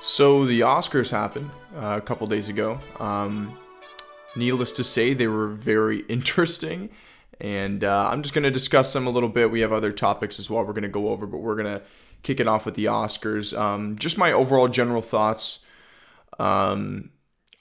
So the Oscars happened uh, a couple days ago. Um, needless to say, they were very interesting, and uh, I'm just going to discuss them a little bit. We have other topics as well we're going to go over, but we're going to kick it off with the Oscars. Um, just my overall general thoughts. Um,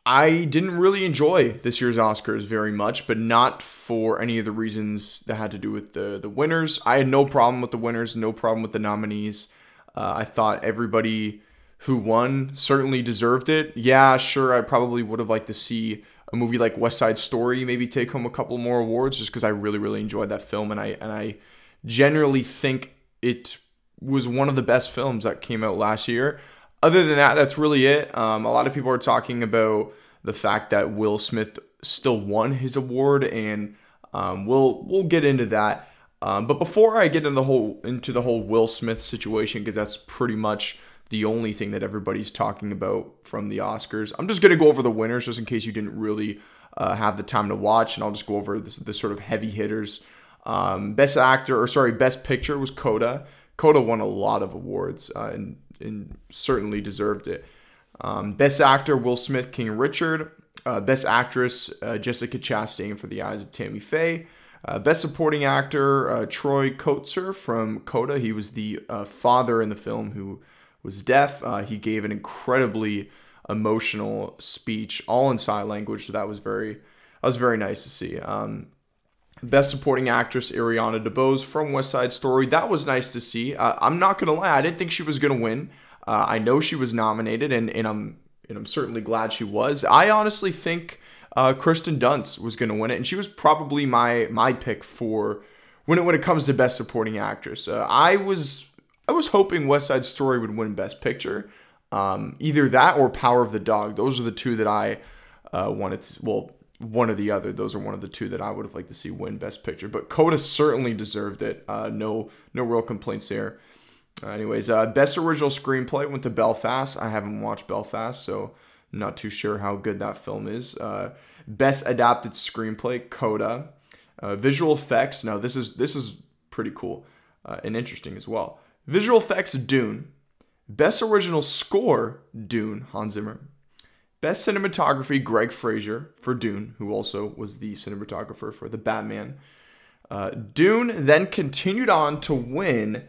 I didn't really enjoy this year's Oscars very much, but not for any of the reasons that had to do with the the winners. I had no problem with the winners, no problem with the nominees. Uh, I thought everybody who won certainly deserved it. Yeah, sure, I probably would have liked to see a movie like West Side Story maybe take home a couple more awards just because I really, really enjoyed that film and I and I generally think it was one of the best films that came out last year. Other than that, that's really it. Um, a lot of people are talking about the fact that Will Smith still won his award, and um, we'll we'll get into that. Um, but before I get into the whole into the whole Will Smith situation, because that's pretty much the only thing that everybody's talking about from the Oscars. I'm just going to go over the winners just in case you didn't really uh, have the time to watch, and I'll just go over this, the sort of heavy hitters. Um, best actor, or sorry, best picture was Coda. Coda won a lot of awards uh, and, and, certainly deserved it. Um, best actor, Will Smith, King Richard. Uh, best actress, uh, Jessica Chastain for The Eyes of Tammy Faye. Uh, best supporting actor, uh, Troy Kotsur from Coda. He was the father in the film who was deaf. Uh, he gave an incredibly emotional speech, all in sign language. So that was very, that was very nice to see. Um, Best Supporting Actress Ariana DeBose from West Side Story. That was nice to see. Uh, I'm not gonna lie, I didn't think she was gonna win. Uh, I know she was nominated, and, and I'm and I'm certainly glad she was. I honestly think uh, Kirsten Dunst was gonna win it, and she was probably my my pick for when it when it comes to Best Supporting Actress. Uh, I was I was hoping West Side Story would win Best Picture. Um, either that or Power of the Dog. Those are the two that I uh, wanted to. Well, one or the other. Those are one of the two that I would have liked to see win Best Picture. But Coda certainly deserved it. Uh, no, no real complaints there. Uh, anyways, uh, Best Original Screenplay went to Belfast. I haven't watched Belfast, so not too sure how good that film is. Uh, Best Adapted Screenplay, Coda. Uh, visual effects. Now this is this is pretty cool and interesting as well. Visual effects Dune. Best original score Dune, Hans Zimmer. Best cinematography Greig Fraser for Dune, who also was the cinematographer for the Batman. Uh, Dune then continued on to win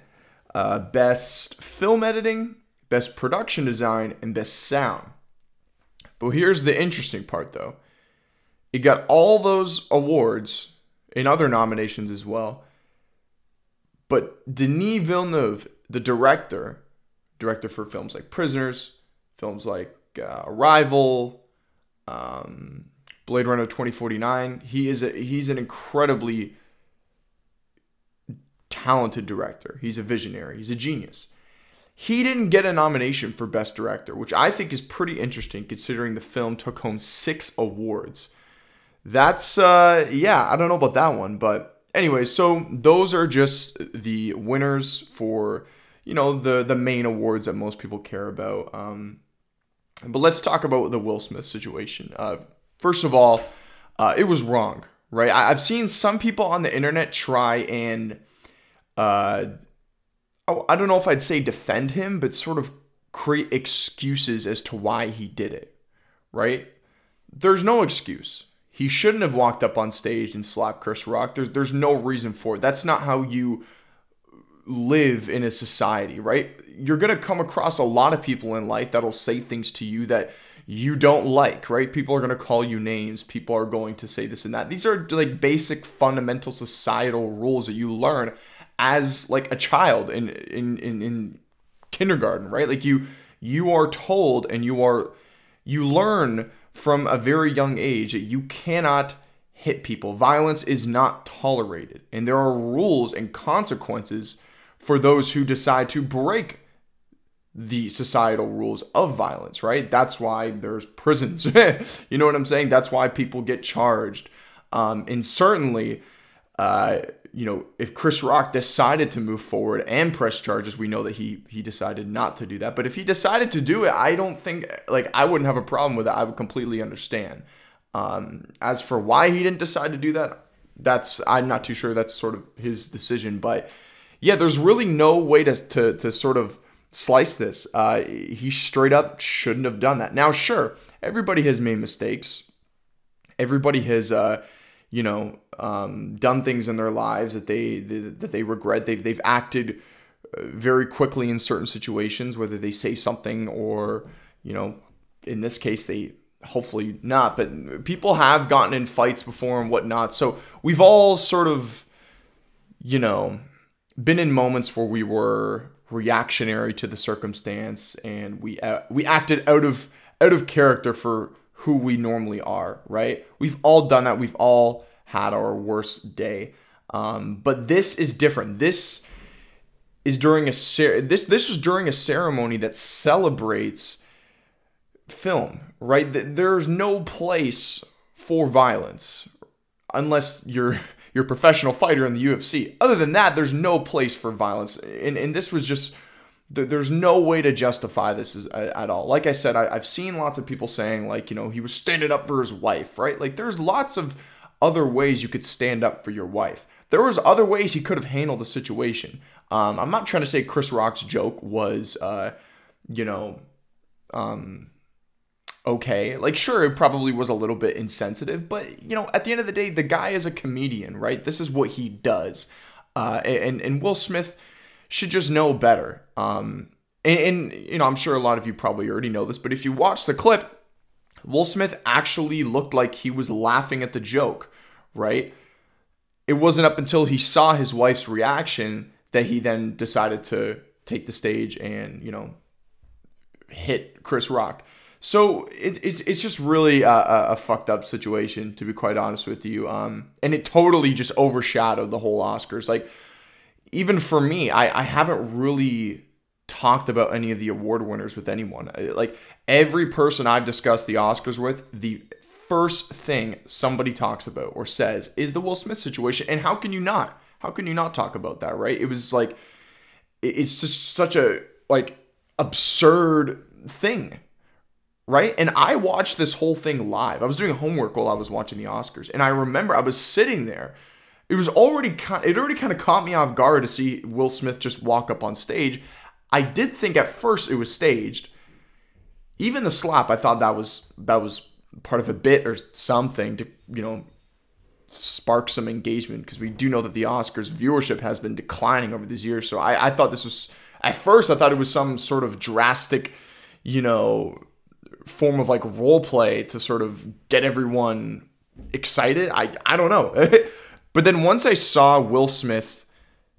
uh, Best Film Editing, Best Production Design, and Best Sound. But here's the interesting part though it got all those awards in other nominations as well, but Denis Villeneuve, the director, director for films like Prisoners, films like uh, Arrival, um, Blade Runner 2049, he is a, he's an incredibly talented director. He's a visionary. He's a genius. He didn't get a nomination for Best Director, which I think is pretty interesting considering the film took home six awards. That's, uh, yeah, I don't know about that one, but anyway, so those are just the winners for you know the the main awards that most people care about. Um, but let's talk about the Will Smith situation. Uh, first of all, uh, it was wrong, right? I, have seen some people on the internet try and uh, I don't know if I'd say defend him, but sort of create excuses as to why he did it, right? There's no excuse. He shouldn't have walked up on stage and slapped Chris Rock. There's there's no reason for it. That's not how you live in a society, right? You're going to come across a lot of people in life that'll say things to you that you don't like, right? People are going to call you names. People are going to say this and that. These are like basic fundamental societal rules that you learn as like a child in in in, in kindergarten, right? Like you you are told and you are you learn from a very young age that you cannot hit people. Violence is not tolerated, and there are rules and consequences for those who decide to break the societal rules of violence, right? That's why there's prisons. you know what I'm saying? That's why people get charged. Um, and certainly, uh, you know, if Chris Rock decided to move forward and press charges, we know that he he decided not to do that. But if he decided to do it, I don't think like I wouldn't have a problem with it. I would completely understand. Um, as for why he didn't decide to do that, that's I'm not too sure. That's sort of his decision. But yeah, there's really no way to to to sort of slice this. Uh, he straight up shouldn't have done that. Now, sure, everybody has made mistakes. Everybody has, uh, you know, um, done things in their lives that they that they regret. They've they've acted uh, very quickly in certain situations, whether they say something or, you know, in this case they hopefully not, but people have gotten in fights before and whatnot. So we've all sort of, you know, been in moments where we were reactionary to the circumstance and we uh, we acted out of out of character for who we normally are, right? We've all done that. We've all had our worst day. Um, but this is different. This is during a cer- this this was during a ceremony that celebrates film, right? There's no place for violence unless you're you're a professional fighter in the UFC. Other than that, there's no place for violence. And and this was just there's no way to justify this at all. Like I said, I, I've seen lots of people saying like, you know, he was standing up for his wife, right? Like there's lots of other ways you could stand up for your wife. There was other ways he could have handled the situation. Um, I'm not trying to say Chris Rock's joke was, uh, you know, um, okay. Like, sure, it probably was a little bit insensitive, but you know, at the end of the day, the guy is a comedian, right? This is what he does, uh, and and Will Smith should just know better. Um, and, and you know, I'm sure a lot of you probably already know this, but if you watch the clip, Will Smith actually looked like he was laughing at the joke, right? It wasn't up until he saw his wife's reaction that he then decided to take the stage and you know hit Chris Rock. So it's it's it's just really a, a, fucked up situation to be quite honest with you. Um, and it totally just overshadowed the whole Oscars. Like even for me, I I haven't really talked about any of the award winners with anyone. Uh, like every person I've discussed the Oscars with, the first thing somebody talks about or says is the Will Smith situation. And how can you not? How can you not talk about that, right? It was like it's just such a like absurd thing right? And I watched this whole thing live. I was doing homework while I was watching the Oscars, and I remember I was sitting there. It was already kind. It already kind of caught me off guard to see Will Smith just walk up on stage. I did think at first it was staged. Even the slap, I thought that was that was part of a bit or something to you know spark some engagement because we do know that the Oscars viewership has been declining over these years. So I, I thought this was at first I thought it was some sort of drastic, you know, form of like role play to sort of get everyone excited. I I don't know. but then once I saw Will Smith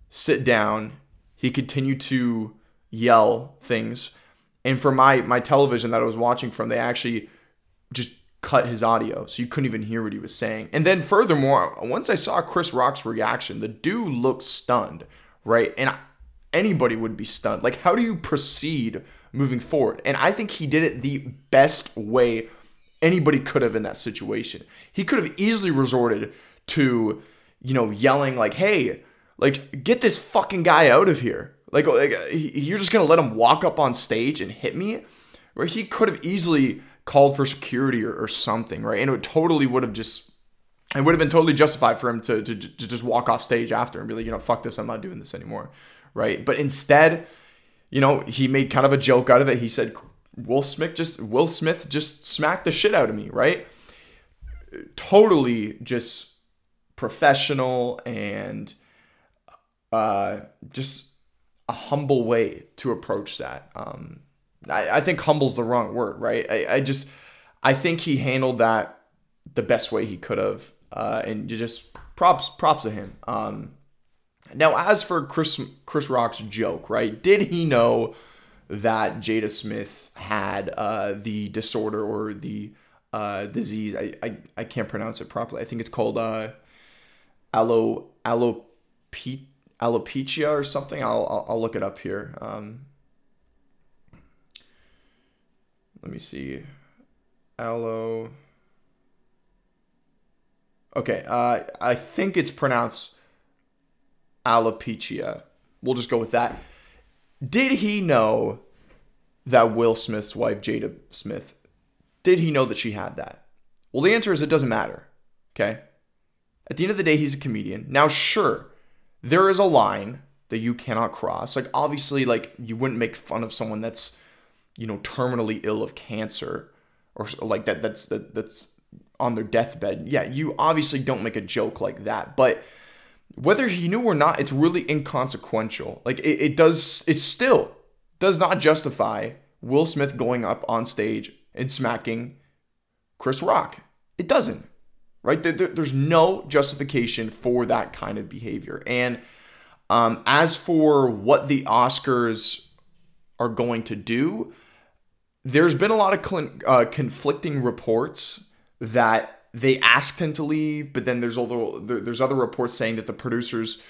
sit down, he continued to yell things. And for my my television that I was watching from, they actually just cut his audio so you couldn't even hear what he was saying. And then furthermore, once I saw Chris Rock's reaction, the dude looked stunned, right? And anybody would be stunned. Like how do you proceed moving forward. And I think he did it the best way anybody could have in that situation. He could have easily resorted to, you know, yelling like, "Hey, like get this fucking guy out of here." Like, oh, like uh, you're just going to let him walk up on stage and hit me? Where he could have easily called for security or, or something, right? And it totally would have just it would have been totally justified for him to, to, to just walk off stage after and be like, you know, fuck this, I'm not doing this anymore, right? But instead, you know, he made kind of a joke out of it. He said, Will Smith just Will Smith just smacked the shit out of me, right? Totally just professional and uh, just a humble way to approach that. Um, I, I think humble's the wrong word, right? I, I just I think he handled that the best way he could have, uh, and just props props to him. Um, now, as for Chris Chris Rock's joke, right? Did he know that Jada Smith had uh, the disorder or the uh, disease? I, I I can't pronounce it properly. I think it's called uh, allo alope, alopecia or something. I'll, I'll, I'll look it up here. Um, let me see. Allo. Okay, uh, I think it's pronounced alopecia. We'll just go with that. Did he know that Will Smith's wife, Jada Smith, did he know that she had that? Well, the answer is it doesn't matter. Okay? At the end of the day, he's a comedian. Now, sure, there is a line that you cannot cross. Like obviously like you wouldn't make fun of someone that's you know terminally ill of cancer or like that that's that, that's on their deathbed. Yeah, you obviously don't make a joke like that, but whether he knew or not, it's really inconsequential. Like it, it does it still does not justify Will Smith going up on stage and smacking Chris Rock. It doesn't. Right? There, there's no justification for that kind of behavior. And um, as for what the Oscars are going to do, there's been a lot of cl- uh, conflicting reports that they asked him to leave, but then there's other there's other reports saying that the producers,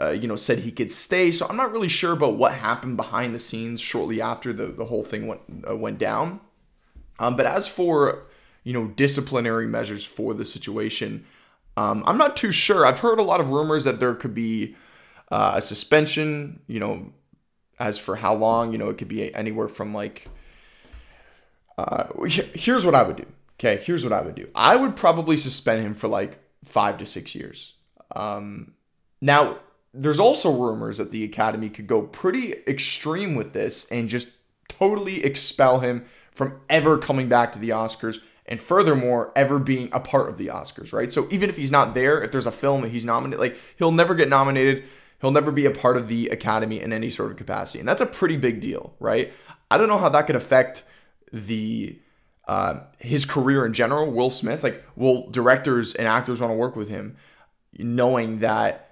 uh, you know, said he could stay. So I'm not really sure about what happened behind the scenes shortly after the, the whole thing went uh, went down. Um, but as for you know disciplinary measures for the situation, um, I'm not too sure. I've heard a lot of rumors that there could be uh, a suspension. You know, as for how long, you know, it could be anywhere from like. Uh, here's what I would do. Okay, here's what I would do. I would probably suspend him for like five to six years. Um, now, there's also rumors that the Academy could go pretty extreme with this and just totally expel him from ever coming back to the Oscars and furthermore ever being a part of the Oscars, right? So even if he's not there, if there's a film that he's nominated, like he'll never get nominated, he'll never be a part of the Academy in any sort of capacity. And that's a pretty big deal, right? I don't know how that could affect the uh, his career in general, Will Smith, like, will directors and actors want to work with him, knowing that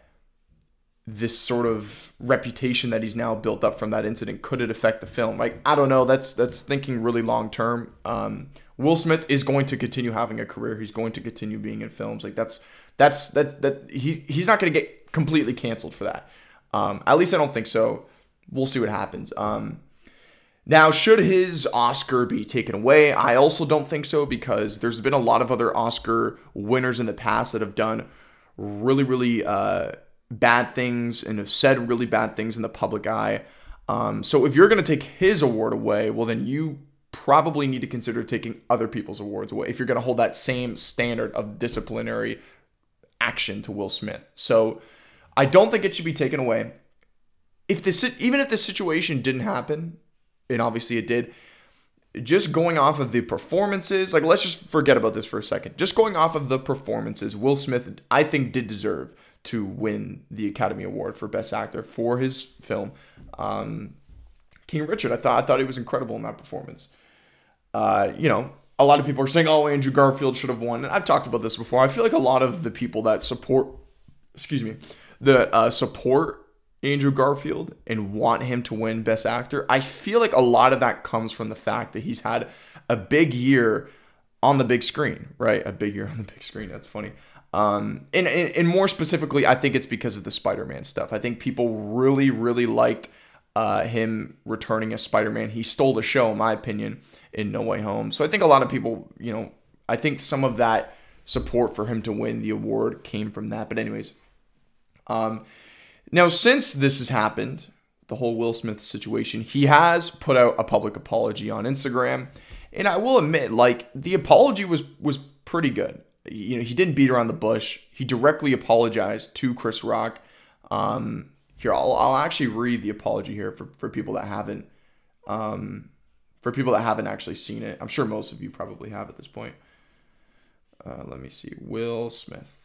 this sort of reputation that he's now built up from that incident could it affect the film? Like, I don't know. That's that's thinking really long term. Um, Will Smith is going to continue having a career. He's going to continue being in films. Like that's that's that that he he's not going to get completely canceled for that. Um, at least I don't think so. We'll see what happens. Um, now, should his Oscar be taken away? I also don't think so because there's been a lot of other Oscar winners in the past that have done really, really uh, bad things and have said really bad things in the public eye. Um, so if you're going to take his award away, well, then you probably need to consider taking other people's awards away if you're going to hold that same standard of disciplinary action to Will Smith. So I don't think it should be taken away. If this, even if the situation didn't happen, and obviously it did. Just going off of the performances, like let's just forget about this for a second. Just going off of the performances, Will Smith, I think, did deserve to win the Academy Award for Best Actor for his film um, King Richard. I thought I thought he was incredible in that performance. Uh, you know, a lot of people are saying, "Oh, Andrew Garfield should have won." And I've talked about this before. I feel like a lot of the people that support, excuse me, the uh, support Andrew Garfield and want him to win Best Actor, I feel like a lot of that comes from the fact that he's had a big year on the big screen, right? A big year on the big screen. That's funny. Um, and, and, and more specifically, I think it's because of the Spider Man stuff. I think people really, really liked uh, him returning as Spider Man. He stole the show, in my opinion, in No Way Home. So I think a lot of people, you know, I think some of that support for him to win the award came from that. But, anyways, um, now, since this has happened, the whole Will Smith situation, he has put out a public apology on Instagram. And I will admit, like, the apology was was pretty good. You know, he didn't beat around the bush. He directly apologized to Chris Rock. Um, here, I'll, I'll actually read the apology here for, for people that haven't um, for people that haven't actually seen it. I'm sure most of you probably have at this point. Uh, let me see. Will Smith.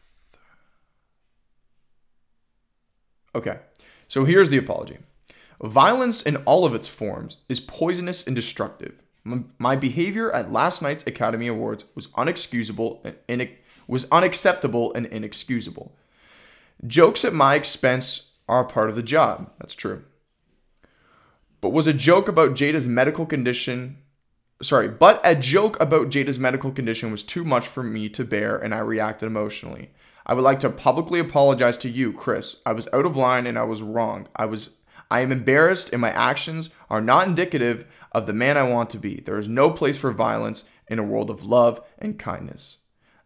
Okay, so here's the apology. Violence in all of its forms is poisonous and destructive. My behavior at last night's Academy Awards was unexcusable and was unacceptable and inexcusable. Jokes at my expense are part of the job. That's true. But was a joke about Jada's medical condition sorry, but a joke about Jada's medical condition was too much for me to bear and I reacted emotionally. I would like to publicly apologize to you, Chris. I was out of line and I was wrong. I was I am embarrassed and my actions are not indicative of the man I want to be. There is no place for violence in a world of love and kindness.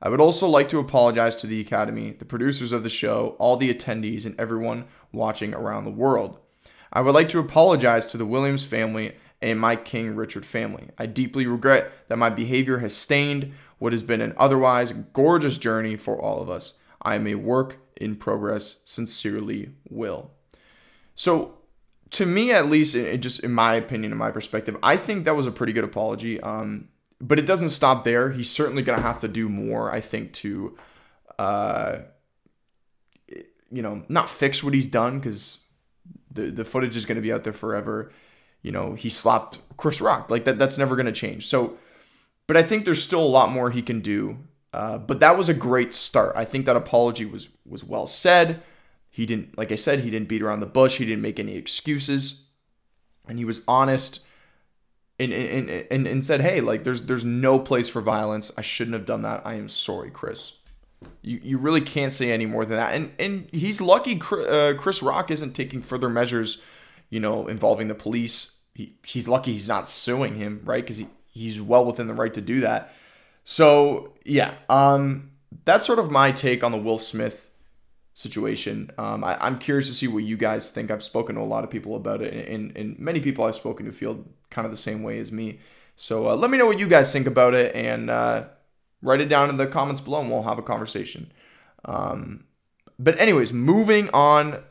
I would also like to apologize to the Academy, the producers of the show, all the attendees, and everyone watching around the world. I would like to apologize to the Williams family and my King Richard family. I deeply regret that my behavior has stained what has been an otherwise gorgeous journey for all of us. I am a work in progress. Sincerely, Will. So, to me, at least, it, just in my opinion, in my perspective, I think that was a pretty good apology. Um, but it doesn't stop there. He's certainly going to have to do more, I think, to, uh, you know, not fix what he's done because the the footage is going to be out there forever. You know, he slapped Chris Rock like that. That's never going to change. So, but I think there's still a lot more he can do. Uh, but that was a great start. I think that apology was was well said. He didn't, like I said, he didn't beat around the bush. He didn't make any excuses, and he was honest. And, and, and, and said, hey, like there's there's no place for violence. I shouldn't have done that. I am sorry, Chris. You, you really can't say any more than that. And and he's lucky uh, Chris Rock isn't taking further measures, you know, involving the police. He, he's lucky he's not suing him, right? Because he, he's well within the right to do that. So yeah, um, that's sort of my take on the Will Smith situation. Um, I, am curious to see what you guys think. I've spoken to a lot of people about it, and, and many people I've spoken to feel kind of the same way as me. So uh, let me know what you guys think about it, and uh, write it down in the comments below and we'll have a conversation. Um, but, anyways, moving on,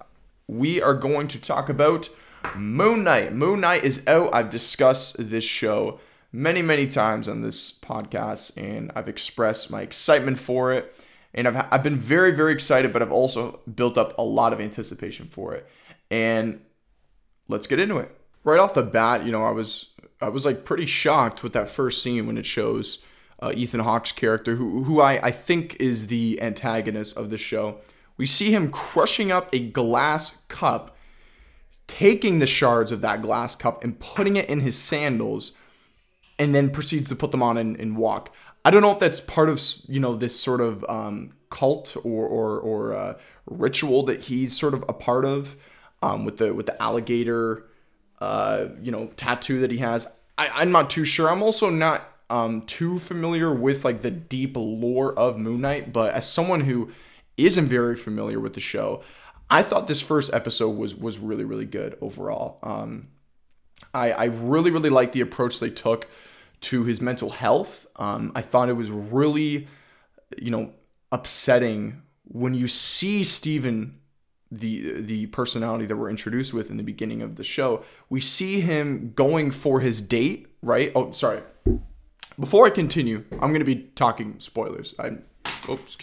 we are going to talk about Moon Knight. Moon Knight is out. I've discussed this show many, many times on this podcast, and I've expressed my excitement for it. And I've, I've been very, very excited, but I've also built up a lot of anticipation for it. And let's get into it. Right off the bat, you know, I was I was like pretty shocked with that first scene when it shows uh, Ethan Hawke's character, who, who I, I think is the antagonist of the show. We see him crushing up a glass cup, taking the shards of that glass cup and putting it in his sandals, and then proceeds to put them on and, and walk. I don't know if that's part of you know this sort of um, cult or or, or uh, ritual that he's sort of a part of um, with the with the alligator uh, you know tattoo that he has. I, I'm not too sure. I'm also not um, too familiar with like the deep lore of Moon Knight, but as someone who isn't very familiar with the show, I thought this first episode was was really really good overall. Um, I I really really liked the approach they took to his mental health. Um, I thought it was really, you know, upsetting when you see Steven the the personality that we're introduced with in the beginning of the show. We see him going for his date, right? Oh, sorry before I continue, I'm going to be talking spoilers. I'm, oops,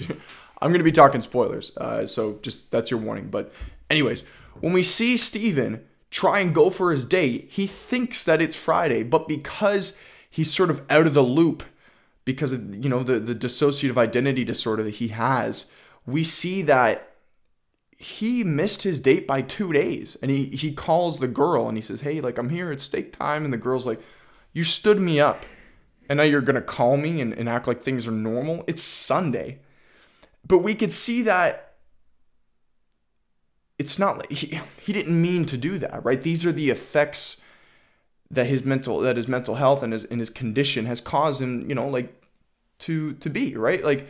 I'm going to be talking spoilers. Uh, so just that's your warning. But, anyways, when we see Steven try and go for his date, he thinks that it's Friday, but because he's sort of out of the loop, because of you know the the dissociative identity disorder that he has, we see that he missed his date by two days, and he he calls the girl and he says, "Hey, like I'm here, it's steak time," and the girl's like, "You stood me up." and now you're gonna call me and, and act like things are normal. It's Sunday. But we could see that it's not like he, he didn't mean to do that, right? These are the effects that his mental that his mental health and his and his condition has caused him, you know, like to to be, right? Like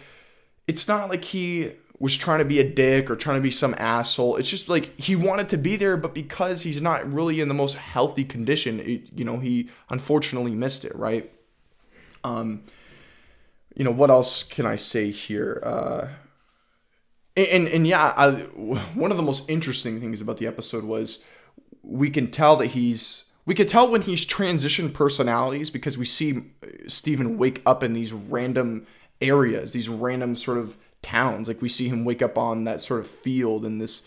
it's not like he was trying to be a dick or trying to be some asshole. It's just like he wanted to be there, but because he's not really in the most healthy condition, it, you know, he unfortunately missed it, right? Um, you know, what else can I say here? Uh, and, and yeah, I, one of the most interesting things about the episode was we can tell that he's we could tell when he's transitioned personalities because we see Steven wake up in these random areas, these random sort of towns. Like we see him wake up on that sort of field in this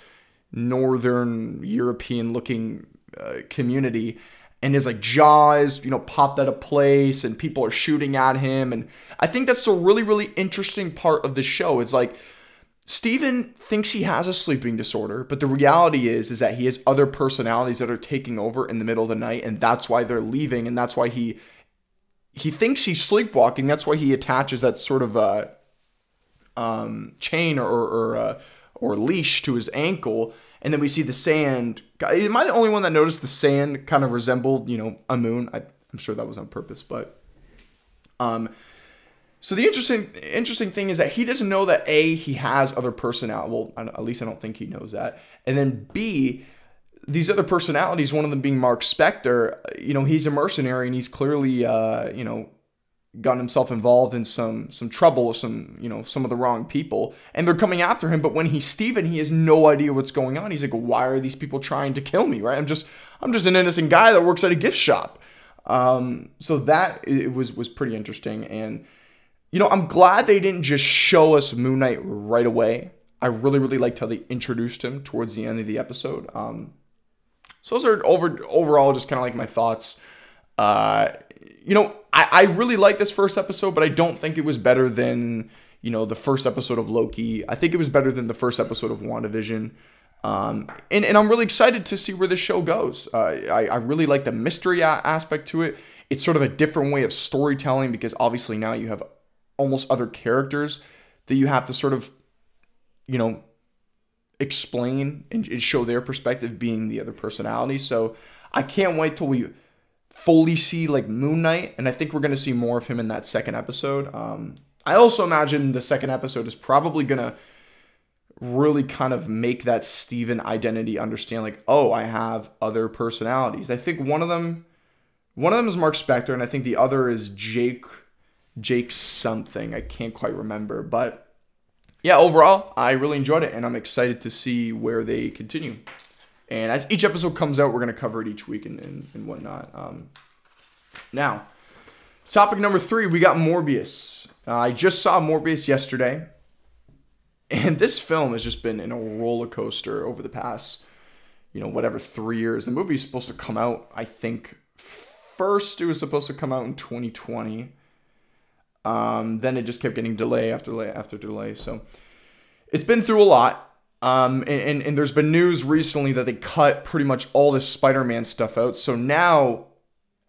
northern European looking uh, community and his like jaw is you know popped out of place and people are shooting at him and i think that's a really really interesting part of the show it's like Steven thinks he has a sleeping disorder, but the reality is is that he has other personalities that are taking over in the middle of the night and that's why they're leaving and that's why he he thinks he's sleepwalking. That's why he attaches that sort of uh, um, chain or or uh, or leash to his ankle and then we see the sand. Am I the only one that noticed the sand kind of resembled, you know, a moon? I, am sure that was on purpose, but um. So the interesting interesting thing is that he doesn't know that a he has other personality. Well, at least I don't think he knows that. And then b these other personalities, one of them being Mark Spector. You know, he's a mercenary and he's clearly, uh, you know, gotten himself involved in some some trouble with some you know some of the wrong people and they're coming after him but when he's Steven he has no idea what's going on. He's like why are these people trying to kill me? Right? I'm just I'm just an innocent guy that works at a gift shop. Um, so that it was was pretty interesting and you know I'm glad they didn't just show us Moon Knight right away. I really really liked how they introduced him towards the end of the episode. Um, so those are over overall just kind of like my thoughts. Uh, you know, I, I really like this first episode, but I don't think it was better than, you know, the first episode of Loki. I think it was better than the first episode of WandaVision. Um, and, and I'm really excited to see where this show goes. Uh, I, I really like the mystery a- aspect to it. It's sort of a different way of storytelling because obviously now you have almost other characters that you have to sort of, you know, explain and, and show their perspective being the other personality. So I can't wait till we fully see like Moon Knight, and I think we're gonna see more of him in that second episode. Um, I also imagine the second episode is probably gonna really kind of make that Steven identity understand like, oh, I have other personalities. I think one of them one of them is Mark Spector, and I think the other is Jake Jake something. I can't quite remember. But yeah, overall, I really enjoyed it, and I'm excited to see where they continue. And as each episode comes out, we're going to cover it each week and, and, and whatnot. Um, now, topic number three, we got Morbius. Uh, I just saw Morbius yesterday. And this film has just been in a roller coaster over the past, you know, whatever, three years. The movie's supposed to come out, I think, first it was supposed to come out in 2020. Um, then it just kept getting delay after delay after delay. So it's been through a lot. Um, and, and, and there's been news recently that they cut pretty much all this Spider-Man stuff out. So now,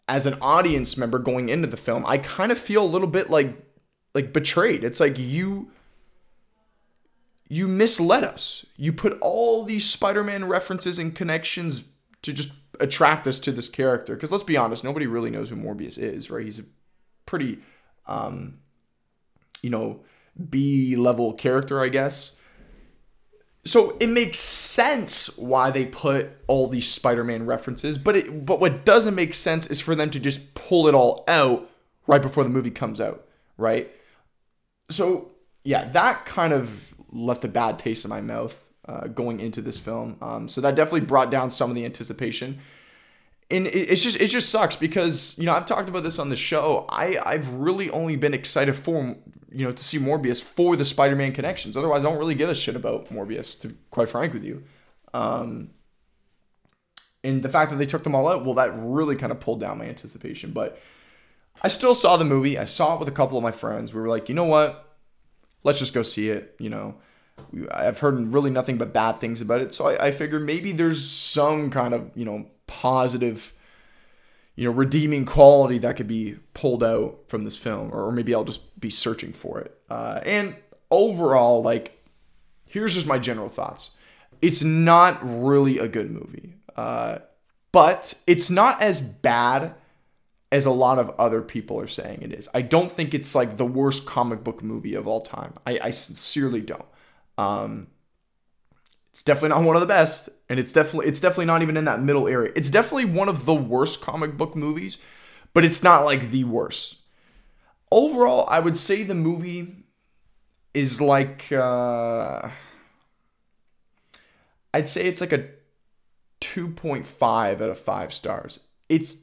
as an audience member going into the film, I kind of feel a little bit like like betrayed. It's like you you misled us. You put all these Spider-Man references and connections to just attract us to this character. Because let's be honest, nobody really knows who Morbius is, right? He's a pretty, um, you know, B level character, I guess so it makes sense why they put all these Spider-Man references, but it but what doesn't make sense is for them to just pull it all out right before the movie comes out, right? So yeah, that kind of left a bad taste in my mouth uh, going into this film. Um, so that definitely brought down some of the anticipation and it's just it just sucks because you know I've talked about this on the show. I I've really only been excited for you know to see Morbius for the Spider-Man connections. Otherwise, I don't really give a shit about Morbius. To be quite frank with you, um, and the fact that they took them all out, well, that really kind of pulled down my anticipation. But I still saw the movie. I saw it with a couple of my friends. We were like, you know what? Let's just go see it. You know, I've heard really nothing but bad things about it. So I, I figured maybe there's some kind of you know positive, you know, redeeming quality that could be pulled out from this film, or, maybe I'll just be searching for it. Uh, and overall, like, here's just my general thoughts. It's not really a good movie, uh, but it's not as bad as a lot of other people are saying it is. I don't think it's like the worst comic book movie of all time. I, I sincerely don't. Um, it's definitely not one of the best, and it's definitely it's definitely not even in that middle area. It's definitely one of the worst comic book movies, but it's not like the worst. Overall, I would say the movie is like uh, I'd say it's like a 2.5 out of 5 stars. It's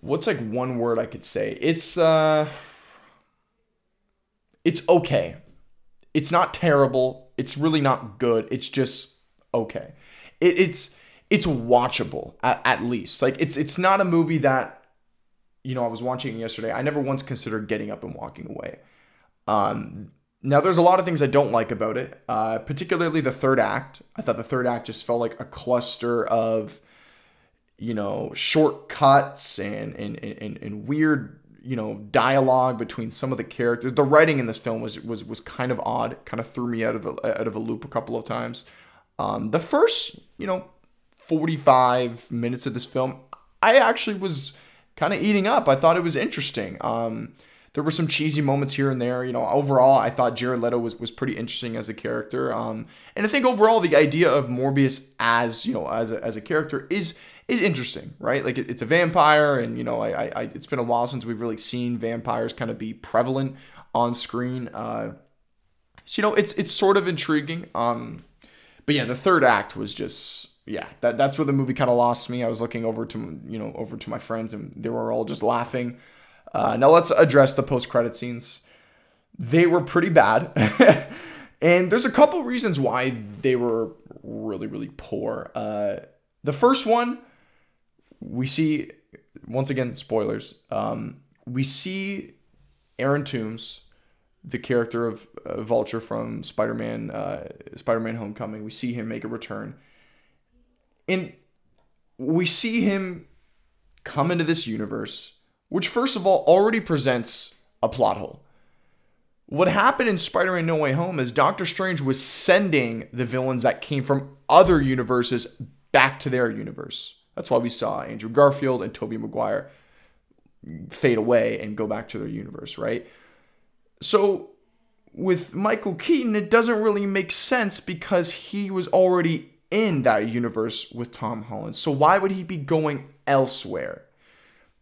what's like one word I could say? It's uh it's okay. It's not terrible it's really not good. It's just okay. It, it's it's watchable at, at least. Like it's it's not a movie that you know I was watching yesterday. I never once considered getting up and walking away. Um, now there's a lot of things I don't like about it, uh, particularly the third act. I thought the third act just felt like a cluster of you know shortcuts and and and, and weird you know dialogue between some of the characters. The writing in this film was was was kind of odd, kind of threw me out of a, out of a loop a couple of times. Um, the first you know 45 minutes of this film, I actually was kind of eating up. I thought it was interesting. Um, there were some cheesy moments here and there. You know, overall, I thought Jared Leto was, was pretty interesting as a character. Um, and I think overall, the idea of Morbius as you know as a, as a character is is interesting, right? Like it, it's a vampire, and you know, I, I, it's been a while since we've really seen vampires kind of be prevalent on screen. Uh, so you know, it's it's sort of intriguing. Um, but yeah, the third act was just yeah, that that's where the movie kind of lost me. I was looking over to you know over to my friends, and they were all just laughing. Uh, now let's address the post credit scenes. They were pretty bad. and there's a couple reasons why they were really, really poor. Uh, the first one we see once again spoilers. Um, we see Aaron Toomes, the character of uh, Vulture from Spider-Man, uh, Spider-Man: Homecoming. We see him make a return, and we see him come into this universe, which first of all already presents a plot hole. What happened in Spider-Man No Way Home is Doctor Strange was sending the villains that came from other universes back to their universe. That's why we saw Andrew Garfield and Tobey Maguire fade away and go back to their universe, right? So with Michael Keaton, it doesn't really make sense because he was already in that universe with Tom Holland. So why would he be going elsewhere?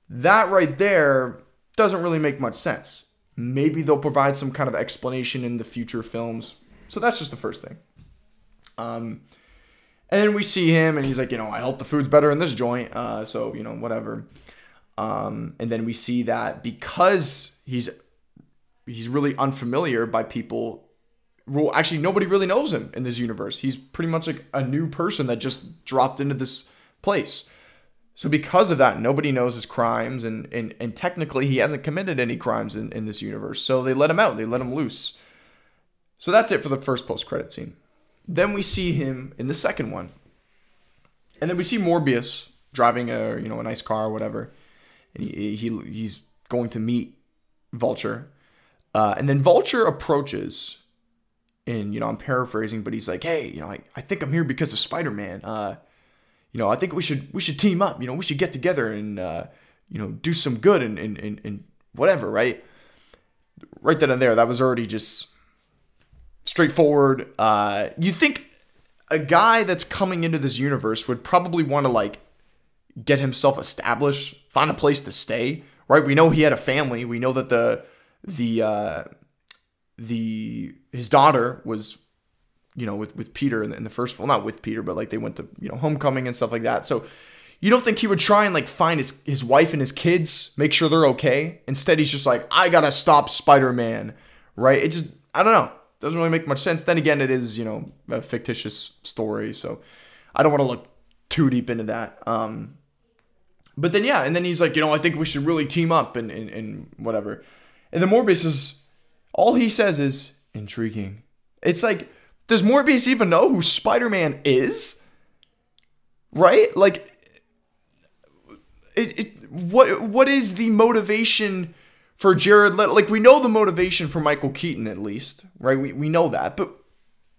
That right there doesn't really make much sense. Maybe they'll provide some kind of explanation in the future films. So that's just the first thing. Um, and we see him, and he's like, you know, I hope the food's better in this joint. Uh, so you know, whatever. Um, and then we see that because he's he's really unfamiliar by people. Well, actually, nobody really knows him in this universe. He's pretty much like a new person that just dropped into this place. So because of that, nobody knows his crimes, and and, and technically he hasn't committed any crimes in, in this universe. So they let him out. They let him loose. So that's it for the first post credit scene. Then we see him in the second one. And then we see Morbius driving a you know a nice car or whatever, and he, he he's going to meet Vulture, uh, and then Vulture approaches, and you know I'm paraphrasing, but he's like, hey, you know I, I think I'm here because of Spider Man. Uh, you know I think we should we should team up. You know we should get together and uh, you know do some good and and, and and whatever, right? Right then and there, that was already just straightforward. Uh, you think a guy that's coming into this universe would probably want to like get himself established, find a place to stay, right? We know he had a family. We know that the the uh, the his daughter was you know with with Peter in the, in the first well not with Peter but like they went to you know homecoming and stuff like that. So you don't think he would try and like find his his wife and his kids, make sure they're okay. Instead, he's just like I gotta stop Spider Man, right? It just I don't know doesn't really make much sense. Then again, it is you know a fictitious story, so I don't want to look too deep into that. Um, but then yeah, and then he's like, you know, I think we should really team up and and, and whatever. And then Morbius is all he says is intriguing. It's like, does Morbius even know who Spider Man is? Right? Like, it, it what what is the motivation? For Jared Leto. Like we know the motivation for Michael Keaton at least, right? We we know that. But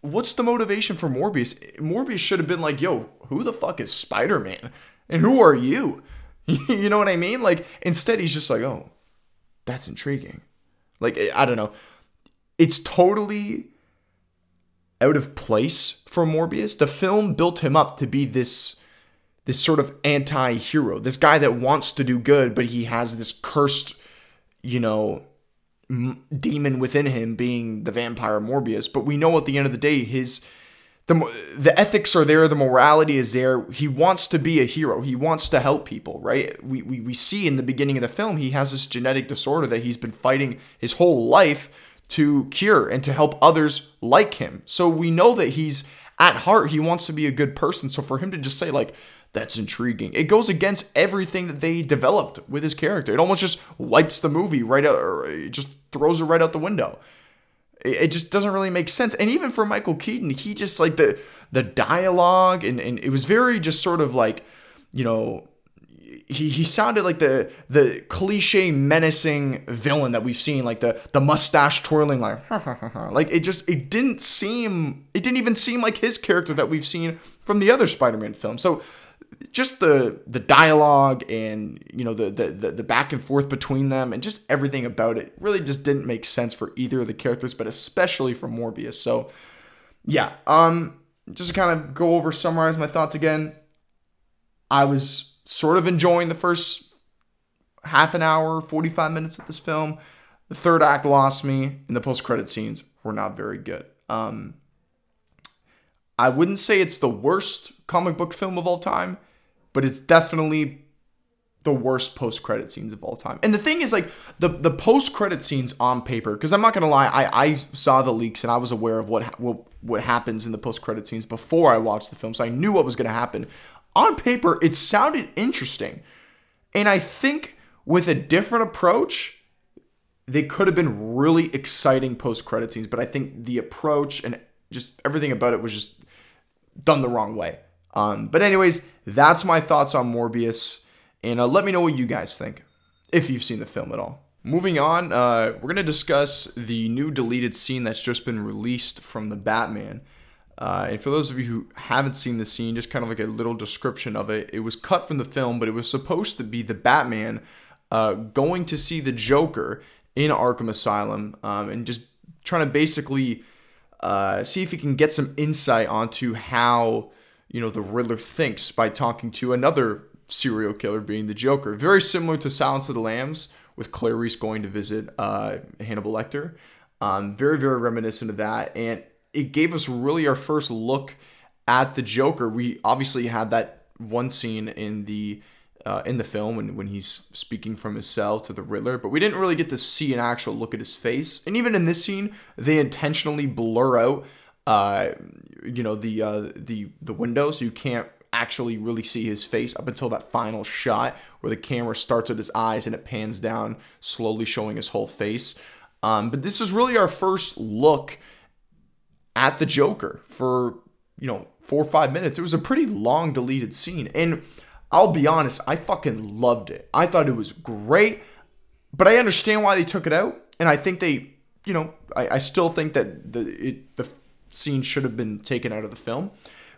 what's the motivation for Morbius? Morbius should have been like, "Yo, who the fuck is Spider-Man? And who are you?" you know what I mean? Like instead he's just like, "Oh, that's intriguing." Like I don't know. It's totally out of place for Morbius. The film built him up to be this this sort of anti-hero, this guy that wants to do good, but he has this cursed you know, m- demon within him being the vampire Morbius. But we know at the end of the day, his the the ethics are there, the morality is there. He wants to be a hero. He wants to help people, right? We, we we see in the beginning of the film he has this genetic disorder that he's been fighting his whole life to cure and to help others like him. So we know that he's at heart he wants to be a good person. So for him to just say like that's intriguing. It goes against everything that they developed with his character. It almost just wipes the movie right out, or it just throws it right out the window. It, it just doesn't really make sense. And even for Michael Keaton, he just like the the dialogue and, and it was very just sort of like, you know, he, he sounded like the the cliche menacing villain that we've seen like the the mustache twirling like like it just it didn't seem it didn't even seem like his character that we've seen from the other Spider-Man films. So just the the dialogue and you know the, the the back and forth between them and just everything about it really just didn't make sense for either of the characters but especially for Morbius so yeah um just to kind of go over summarize my thoughts again I was sort of enjoying the first half an hour, 45 minutes of this film. The third act lost me, and the post credit scenes were not very good. Um, I wouldn't say it's the worst comic book film of all time, but it's definitely the worst post credit scenes of all time. And the thing is, like the the post credit scenes on paper, because I'm not gonna lie, I I saw the leaks and I was aware of what what what happens in the post credit scenes before I watched the film, so I knew what was gonna happen. On paper, it sounded interesting, and I think with a different approach, they could have been really exciting post credit scenes. But I think the approach and just everything about it was just done the wrong way. Um, but anyways, that's my thoughts on Morbius, and uh, let me know what you guys think if you've seen the film at all. Moving on, uh, we're gonna discuss the new deleted scene that's just been released from the Batman. Uh, and for those of you who haven't seen the scene, just kind of like a little description of it. It was cut from the film, but it was supposed to be the Batman uh, going to see the Joker in Arkham Asylum um, and just trying to basically uh, see if he can get some insight onto how you know the Riddler thinks by talking to another serial killer, being the Joker. Very similar to Silence of the Lambs, with Clarice going to visit uh, Hannibal Lecter. Um, very very reminiscent of that, and it gave us really our first look at the Joker. We obviously had that one scene in the uh, in the film when, when he's speaking from his cell to the Riddler, but we didn't really get to see an actual look at his face. And even in this scene, they intentionally blur out, uh, you know, the uh, the the window, so you can't actually really see his face up until that final shot where the camera starts at his eyes and it pans down, slowly showing his whole face. Um, but this is really our first look at the Joker for you know four or five minutes. It was a pretty long deleted scene, and I'll be honest, I fucking loved it. I thought it was great, but I understand why they took it out, and I think they, you know, I, I still think that the it, the scene should have been taken out of the film,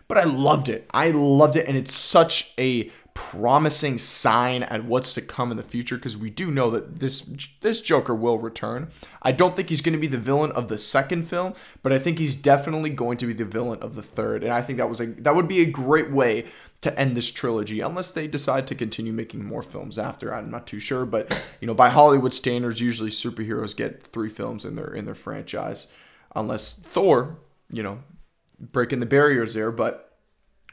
but I loved it. I loved it, and it's such a promising sign at what's to come in the future because we do know that this this Joker will return. I don't think he's going to be the villain of the second film, but I think he's definitely going to be the villain of the third. And I think that was a that would be a great way to end this trilogy unless they decide to continue making more films after. I'm not too sure, but you know, by Hollywood standards, usually superheroes get 3 films in their in their franchise unless Thor, you know, breaking the barriers there, but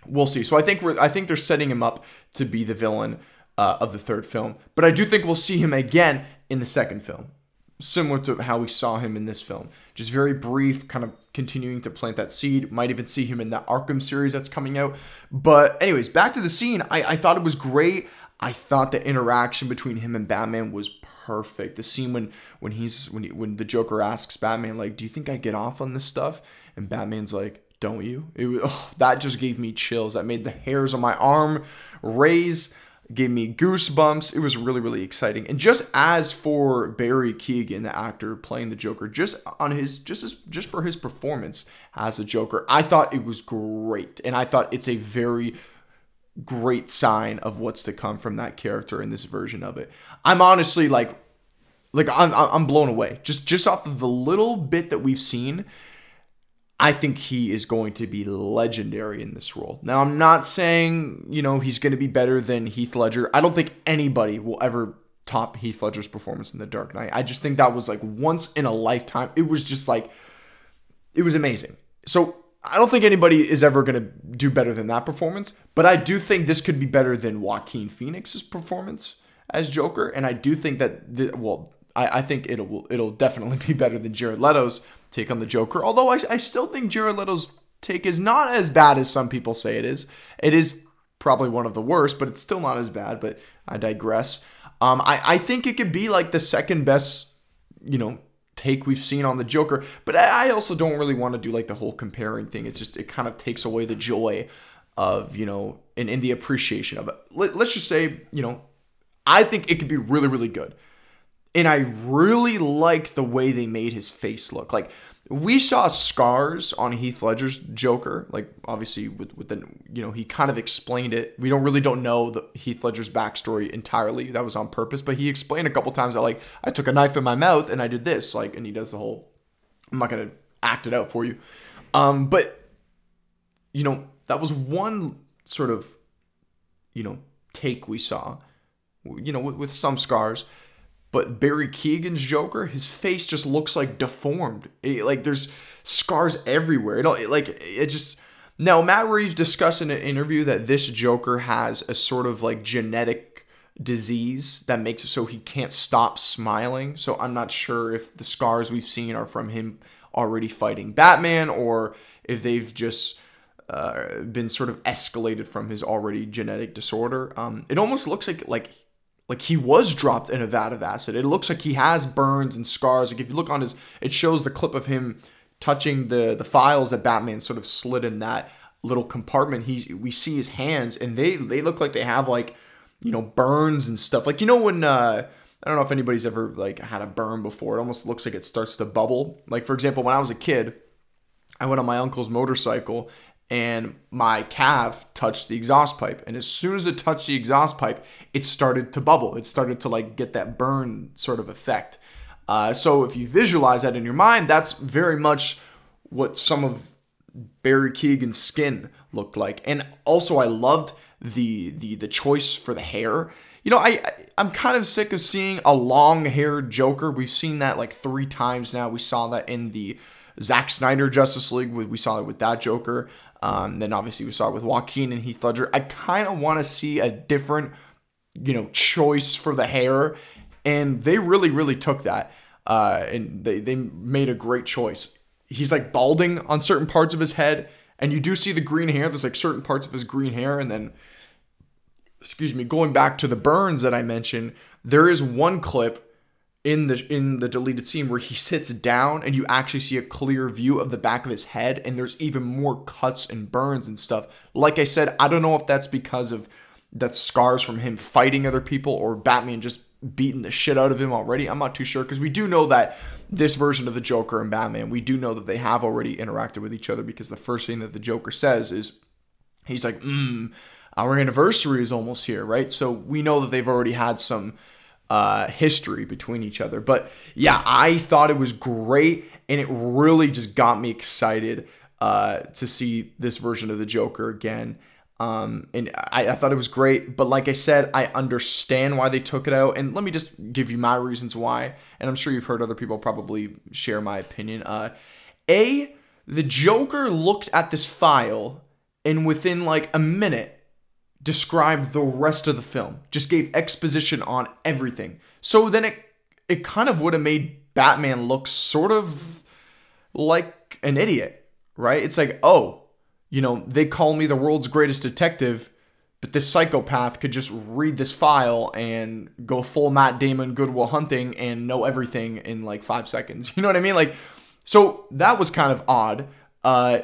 we'll see. So I think we're I think they're setting him up to be the villain uh, of the third film, but I do think we'll see him again in the second film similar to how we saw him in this film. Just very brief, kind of continuing to plant that seed. Might even see him in the Arkham series that's coming out. But, anyways, back to the scene. I, I thought it was great. I thought the interaction between him and Batman was perfect. The scene when when he's when he, when the Joker asks Batman like, "Do you think I get off on this stuff?" and Batman's like, "Don't you?" It was, oh, that just gave me chills. That made the hairs on my arm raise gave me goosebumps. It was really, really exciting. And just as for Barry Keoghan, the actor playing the Joker, just on his just as just for his performance as a Joker, I thought it was great. And I thought it's a very great sign of what's to come from that character in this version of it. I'm honestly like like I'm I'm blown away. Just just off of the little bit that we've seen I think he is going to be legendary in this role. Now, I'm not saying, you know, he's going to be better than Heath Ledger. I don't think anybody will ever top Heath Ledger's performance in The Dark Knight. I just think that was like once in a lifetime. It was just like, it was amazing. So I don't think anybody is ever going to do better than that performance, but I do think this could be better than Joaquin Phoenix's performance as Joker. And I do think that, the, well, I, I think it'll it'll definitely be better than Jared Leto's take on the Joker. Although I, I still think Jared Leto's take is not as bad as some people say it is. It is probably one of the worst, but it's still not as bad. But I digress. Um, I, I think it could be like the second best, you know, take we've seen on the Joker. But I, I also don't really want to do like the whole comparing thing. It's just it kind of takes away the joy of you know and, in the appreciation of it. Let, let's just say you know I think it could be really really good and I really like the way they made his face look. Like we saw scars on Heath Ledger's Joker, like obviously with with the you know he kind of explained it. We don't really don't know the Heath Ledger's backstory entirely. That was on purpose, but he explained a couple times that like I took a knife in my mouth and I did this, like, and he does the whole. I'm not gonna act it out for you, um, but you know that was one sort of you know, take we saw, you know, with, with some scars. But Barry Keoghan's Joker, his face just looks like deformed. It, like there's scars everywhere. It, it like it just. Now Matt Reeves discussed in an interview that this Joker has a sort of like genetic disease that makes it so he can't stop smiling. So I'm not sure if the scars we've seen are from him already fighting Batman or if they've just uh, been sort of escalated from his already genetic disorder. Um, it almost looks like like like he was dropped in a vat of acid. It looks like he has burns and scars. Like if you look on his, it shows the clip of him touching the the files that Batman sort of slid in that little compartment. He we see his hands and they they look like they have like you know burns and stuff. Like you know when uh, I don't know if anybody's ever like had a burn before. It almost looks like it starts to bubble. Like for example, when I was a kid, I went on my uncle's motorcycle and my calf touched the exhaust pipe. And as soon as it touched the exhaust pipe it started to bubble. It started to like get that burn sort of effect. Uh, so if you visualize that in your mind that's very much what some of barry Keoghan's skin looked like. And also i loved the the the choice for the hair. You know i i'm kind of sick of seeing a long haired joker. We've seen that like three times now. We saw that in the Zack Snyder Justice League. We saw it with that Joker. Um, then obviously we saw it with Joaquin and Heath Ledger. I kind of want to see a different, you know, choice for the hair, and they really, really took that, uh, and they they made a great choice. He's like balding on certain parts of his head, and you do see the green hair. There's like certain parts of his green hair, and then, excuse me, going back to the burns that I mentioned, there is one clip in the in the deleted scene where he sits down and you actually see a clear view of the back of his head and there's even more cuts and burns and stuff. Like I said, I don't know if that's because of that scars from him fighting other people or Batman just beating the shit out of him already. I'm not too sure because we do know that this version of the Joker and Batman, we do know that they have already interacted with each other because the first thing that the Joker says is he's like, "Mm, our anniversary is almost here, right?" So we know that they've already had some uh, history between each other. But yeah, I thought it was great, and it really just got me excited uh, to see this version of the Joker again. Um, and I, I thought it was great, but like I said, I understand why they took it out. And let me just give you my reasons why. And I'm sure you've heard other people probably share my opinion. Uh, a, the Joker looked at this file, and within like a minute, described the rest of the film, just gave exposition on everything. So then it it kind of would have made Batman look sort of like an idiot, right? It's like, oh, you know, they call me the world's greatest detective, but this psychopath could just read this file and go full Matt Damon Good Will Hunting and know everything in like five seconds. You know what I mean? Like, so that was kind of odd. Uh,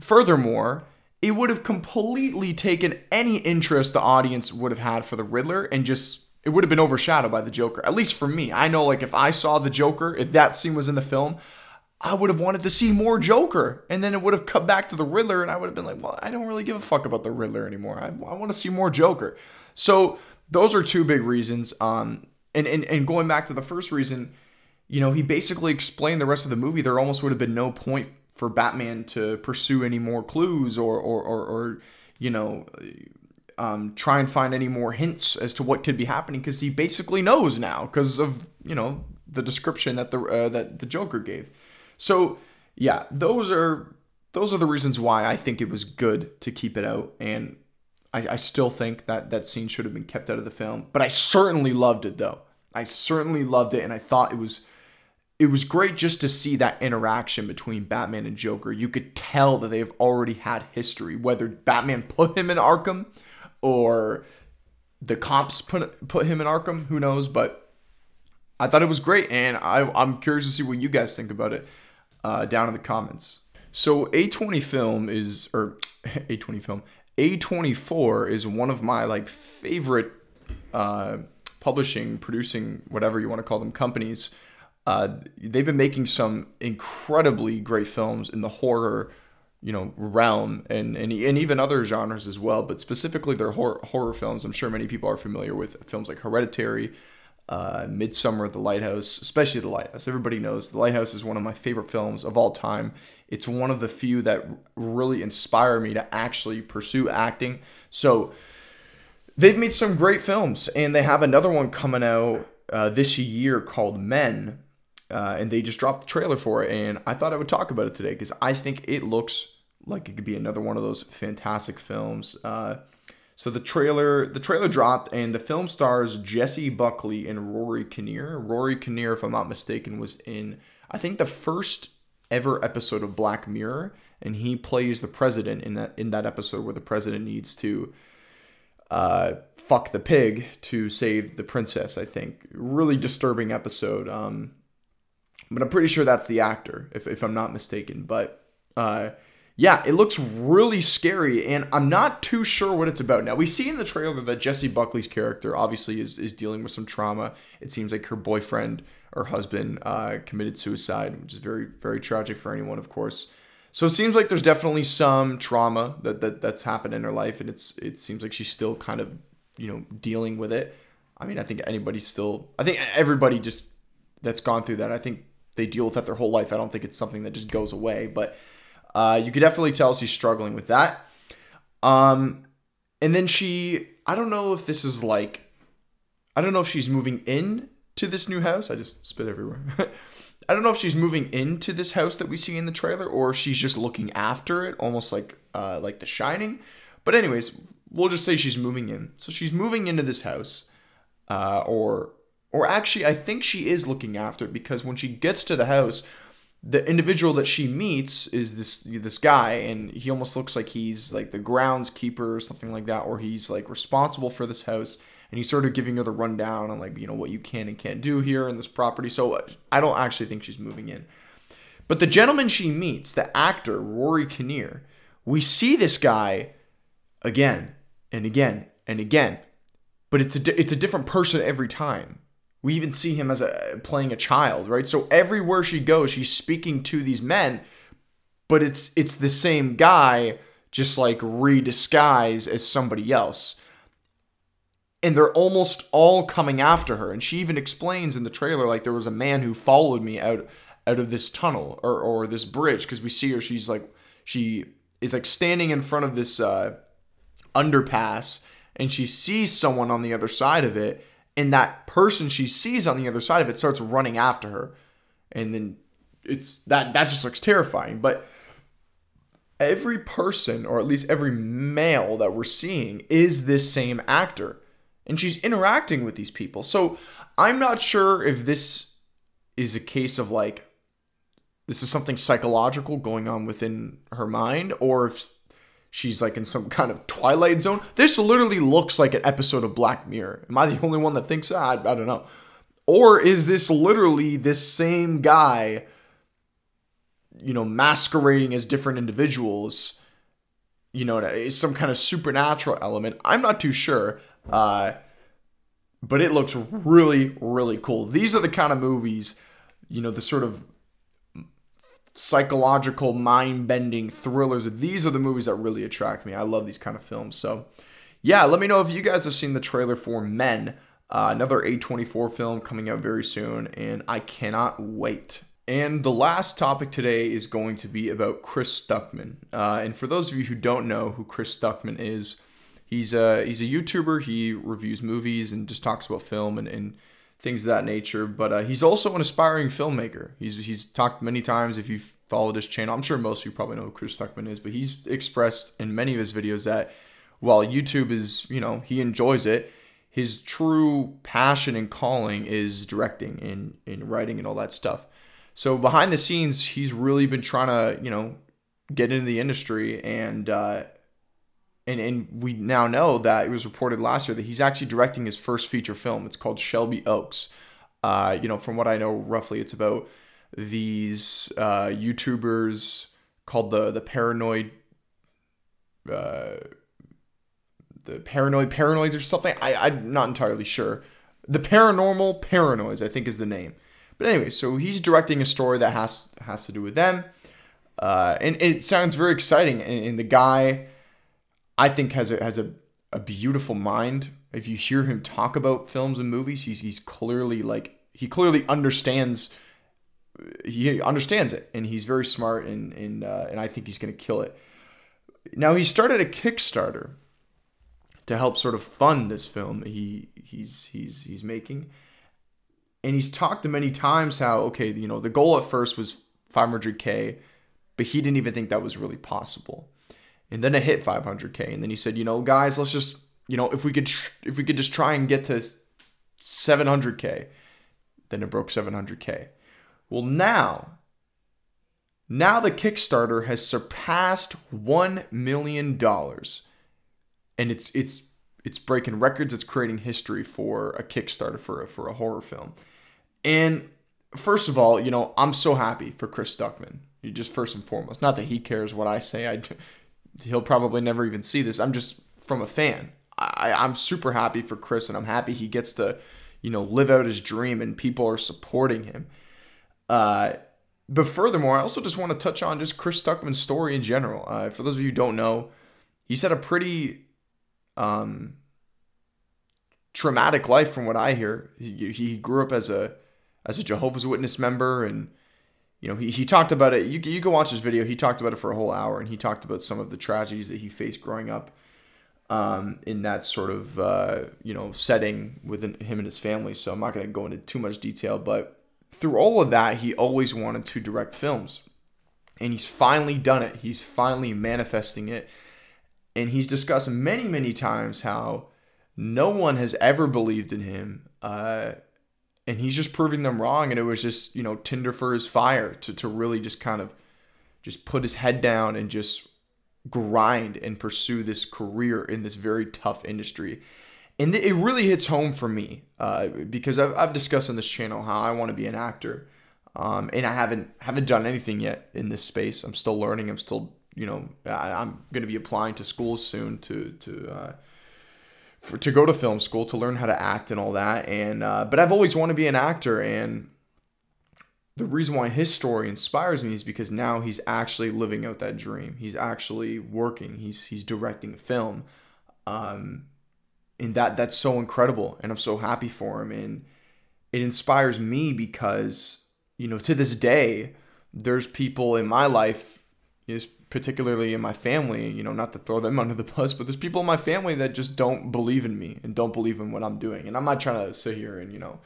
furthermore, it would have completely taken any interest the audience would have had for the Riddler and just it would have been overshadowed by the Joker. At least for me. I know like if I saw the Joker, if that scene was in the film, I would have wanted to see more Joker. And then it would have cut back to the Riddler and I would have been like, well, I don't really give a fuck about the Riddler anymore. I, I want to see more Joker. So those are two big reasons. Um and, and and going back to the first reason, you know, he basically explained the rest of the movie. There almost would have been no point for Batman to pursue any more clues or or or, or you know um, try and find any more hints as to what could be happening because he basically knows now because of you know the description that the uh, that the Joker gave. So yeah, those are those are the reasons why I think it was good to keep it out, and I, I still think that that scene should have been kept out of the film. But I certainly loved it though. I certainly loved it, and I thought it was it was great just to see that interaction between Batman and Joker. You could tell that they've already had history, whether Batman put him in Arkham or the cops put put him in Arkham. Who knows? But I thought it was great, and I, I'm curious to see what you guys think about it uh, down in the comments. So A20 Film is or A20 Film A24 is one of my like favorite uh, publishing, producing, whatever you want to call them, companies. Uh, they've been making some incredibly great films in the horror, you know, realm and, and and even other genres as well. But specifically, their horror, horror films. I'm sure many people are familiar with films like Hereditary, uh, Midsommar, The Lighthouse, especially The Lighthouse. Everybody knows The Lighthouse is one of my favorite films of all time. It's one of the few that really inspire me to actually pursue acting. So they've made some great films, and they have another one coming out uh, this year called Men, uh, and they just dropped the trailer for it. And I thought I would talk about it today because I think it looks like it could be another one of those fantastic films. Uh, so the trailer, the trailer dropped, and the film stars Jessie Buckley and Rory Kinnear. Rory Kinnear, if I'm not mistaken, was in I think the first ever episode of Black Mirror, and he plays the president in that in that episode where the president needs to uh, fuck the pig to save the princess. I think really disturbing episode. Um, but I'm pretty sure that's the actor, if if I'm not mistaken. But uh, yeah, it looks really scary, and I'm not too sure what it's about. Now we see in the trailer that Jessie Buckley's character obviously is is dealing with some trauma. It seems like her boyfriend or husband uh, committed suicide, which is very very tragic for anyone, of course. So it seems like there's definitely some trauma that, that that's happened in her life, and it's it seems like she's still kind of you know dealing with it. I mean, I think anybody still, I think everybody just that's gone through that. I think they deal with that their whole life. I don't think it's something that just goes away, but uh, you could definitely tell she's struggling with that. Um, and then she, I don't know if this is like, I don't know if she's moving in to this new house. I just spit everywhere. I don't know if she's moving into this house that we see in the trailer, or if she's just looking after it, almost like uh, like The Shining. But anyways, we'll just say she's moving in. So she's moving into this house, uh, or or actually, I think she is looking after it because when she gets to the house, the individual that she meets is this this guy and he almost looks like he's like the groundskeeper or something like that or he's like responsible for this house and he's sort of giving her the rundown on like you know what you can and can't do here in this property. So uh, i don't actually think she's moving in. But the gentleman she meets the actor rory kinnear we see this guy again and again and again. But it's a it's a different person every time we even see him as a playing a child, right? So everywhere she goes, she's speaking to these men, but it's it's the same guy, just like redisguised as somebody else. And they're almost all coming after her. And she even explains in the trailer, like there was a man who followed me out out of this tunnel or, or this bridge, because we see her, she's like she is like standing in front of this uh, underpass and she sees someone on the other side of it and that person she sees on the other side of it starts running after her. And then it's that that just looks terrifying. But every person or at least every male that we're seeing is this same actor. And she's interacting with these people. So i'm not sure if this is a case of like this is something psychological going on within her mind or if she's like in some kind of twilight zone. This literally looks like an episode of Black Mirror. Am I the only one that thinks that? I, I don't know. Or is this literally this same guy, you know, masquerading as different individuals? You know, is some kind of supernatural element. I'm not too sure. Uh, but it looks really, really cool. These are the kind of movies, you know, the sort of psychological, mind bending thrillers. These are the movies that really attract me. I love these kind of films. So, yeah, let me know if you guys have seen the trailer for Men, uh, another A24 film coming out very soon, and I cannot wait. And the last topic today is going to be about Chris Stuckman. Uh, and for those of you who don't know who Chris Stuckman is, he's a he's a YouTuber. He reviews movies and just talks about film and, and things of that nature. But uh, he's also an aspiring filmmaker. He's he's talked many times. If you've followed his channel, I'm sure most of you probably know who Chris Stuckman is. But he's expressed in many of his videos that while YouTube is, you know, he enjoys it. His true passion and calling is directing and, and writing and all that stuff. So behind the scenes, he's really been trying to, you know, get into the industry and uh, and and we now know that it was reported last year that he's actually directing his first feature film. It's called Shelby Oaks. Uh, you know, from what I know, roughly, it's about these uh, YouTubers called the the paranoid. Uh, the paranoid paranoids or something. I, I'm not entirely sure. The paranormal paranoids, I think, is the name. But anyway, so he's directing a story that has has to do with them, uh, and it sounds very exciting. And, and the guy I think has a has a, a beautiful mind. If you hear him talk about films and movies, he's he's clearly like he clearly understands he understands it and he's very smart and and uh, and I think he's going to kill it. Now he started a Kickstarter to help sort of fund this film he he's he's he's making. And he's talked to many times how okay, you know, the goal at first was 500k, but he didn't even think that was really possible. And then it hit 500k, and then he said, you know, guys, let's just, you know, if we could if we could just try and get to 700k, then it broke 700k. Well, now now the Kickstarter has surpassed 1 million dollars and it's it's it's breaking records. It's creating history for a Kickstarter for a, for a horror film. And first of all, you know, I'm so happy for Chris Stuckman. You just first and foremost, not that he cares what I say. I he'll probably never even see this. I'm just from a fan. I, I'm super happy for Chris, and I'm happy he gets to, you know, live out his dream, and people are supporting him. Uh, but furthermore, I also just want to touch on just Chris Stuckman's story in general. Uh, for those of you who don't know, he's had a pretty um, traumatic life, from what I hear. He, he grew up as a as a Jehovah's Witness member, and you know he, he talked about it. You you can watch his video. He talked about it for a whole hour, and he talked about some of the tragedies that he faced growing up um, in that sort of uh, you know setting within him and his family. So I'm not going to go into too much detail, but through all of that, he always wanted to direct films, and he's finally done it. He's finally manifesting it and he's discussed many, many times how no one has ever believed in him. Uh, and he's just proving them wrong. And it was just, you know, tinder for his fire to, to really just kind of just put his head down and just grind and pursue this career in this very tough industry. And it really hits home for me uh, because I've, I've discussed on this channel how I want to be an actor. Um, and I haven't haven't done anything yet in this space. I'm still learning. I'm still you know, I, am going to be applying to schools soon to to uh, for, to go to film school to learn how to act and all that. And uh, but I've always wanted to be an actor, and the reason why his story inspires me is because now he's actually living out that dream. He's actually working. He's he's directing film, um, and that that's so incredible, and I'm so happy for him, and it inspires me because you know to this day there's people in my life is particularly in my family, you know, not to throw them under the bus, but there's people in my family that just don't believe in me and don't believe in what I'm doing. And I'm not trying to sit here and, you know,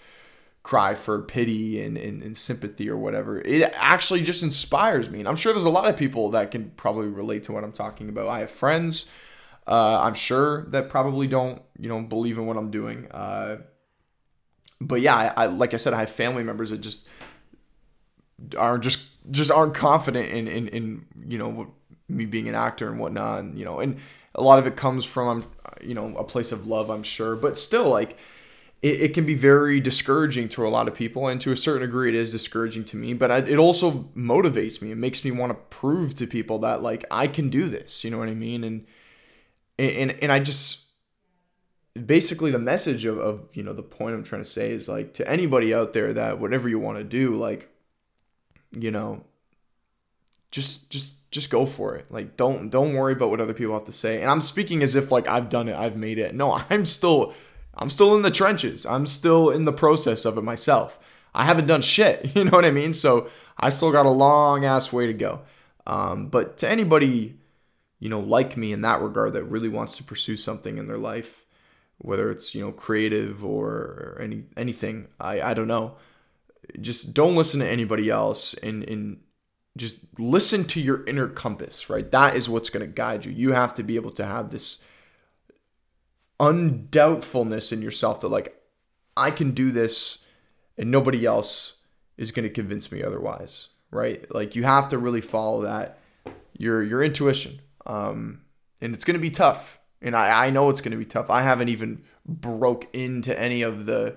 cry for pity and, and, and, sympathy or whatever. It actually just inspires me. And I'm sure there's a lot of people that can probably relate to what I'm talking about. I have friends, uh, I'm sure, that probably don't, you know, believe in what I'm doing. Uh, but yeah, I, I, like I said, I have family members that just are just just aren't confident in in, in you know me being an actor and whatnot and, you know and a lot of it comes from um, you know a place of love i'm sure but still like it, it can be very discouraging to a lot of people and to a certain degree it is discouraging to me but I, it also motivates me it makes me want to prove to people that like i can do this you know what i mean and and and i just basically the message of, of you know the point i'm trying to say is like to anybody out there that whatever you want to do like you know, just just just go for it. Like don't don't worry about what other people have to say. And I'm speaking as if like I've done it, I've made it. No, I'm still I'm still in the trenches. I'm still in the process of it myself. I haven't done shit. You know what I mean? So I still got a long ass way to go. Um, but to anybody, you know, like me in that regard that really wants to pursue something in their life, whether it's you know creative or, any anything, I I don't know just don't listen to anybody else and, and just listen to your inner compass, right? That is what's going to guide you. You have to be able to have this undoubtfulness in yourself that, like, I can do this and nobody else is going to convince me otherwise, right? Like, you have to really follow that, your, your intuition. Um, and it's going to be tough. And I, I know it's going to be tough. I haven't even broke into any of the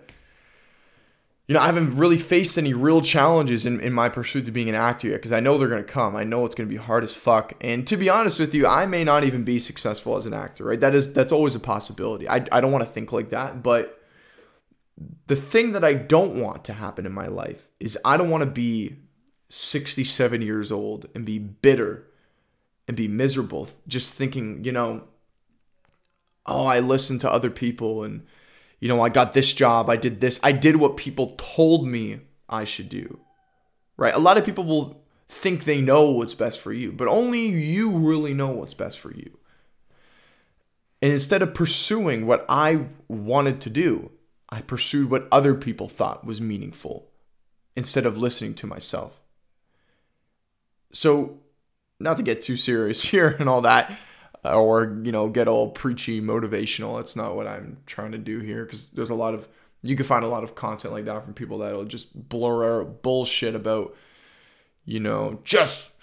you know, I haven't really faced any real challenges in, in my pursuit to being an actor yet because I know they're going to come. I know it's going to be hard as fuck. And to be honest with you, I may not even be successful as an actor, right? That is, that's always a possibility. I, I don't want to think like that. But the thing that I don't want to happen in my life is I don't want to be 67 years old and be bitter and be miserable just thinking, you know, oh, I listen to other people and, you know, I got this job, I did this, I did what people told me I should do. Right? A lot of people will think they know what's best for you, but only you really know what's best for you. And instead of pursuing what I wanted to do, I pursued what other people thought was meaningful instead of listening to myself. So, not to get too serious here and all that, or, you know, get all preachy motivational. That's not what I'm trying to do here because there's a lot of, you can find a lot of content like that from people that'll just blur out bullshit about, you know, just,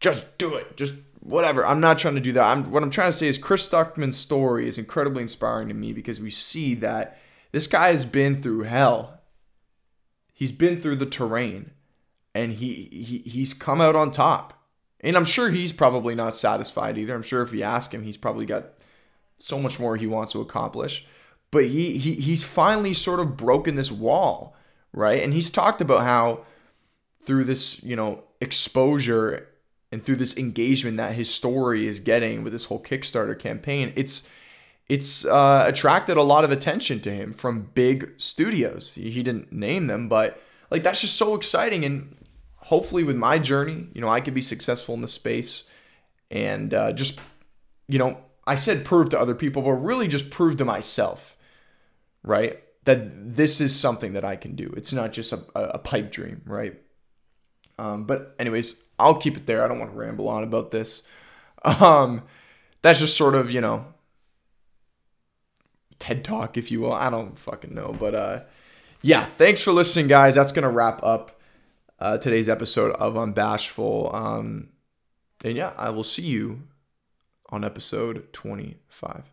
just do it. Just whatever. I'm not trying to do that. I'm, what I'm trying to say is Chris Stuckman's story is incredibly inspiring to me because we see that this guy has been through hell. He's been through the terrain and he, he he's come out on top. And I'm sure he's probably not satisfied either. I'm sure if you ask him, he's probably got so much more he wants to accomplish. But he, he he's finally sort of broken this wall, right? And he's talked about how through this, you know, exposure and through this engagement that his story is getting with this whole Kickstarter campaign, it's it's uh, attracted a lot of attention to him from big studios. He, didn't name them, but like that's just so exciting. And hopefully, with my journey, you know, I could be successful in the space and uh, just, you know, I said prove to other people, but really just prove to myself, right? That this is something that I can do. It's not just a, a pipe dream, right? Um, but anyways, I'll keep it there. I don't want to ramble on about this. Um, that's just sort of, you know, TED Talk, if you will. I don't fucking know. But uh, yeah, thanks for listening, guys. That's going to wrap up uh, today's episode of Unbashful. Um, and yeah, I will see you on episode 25.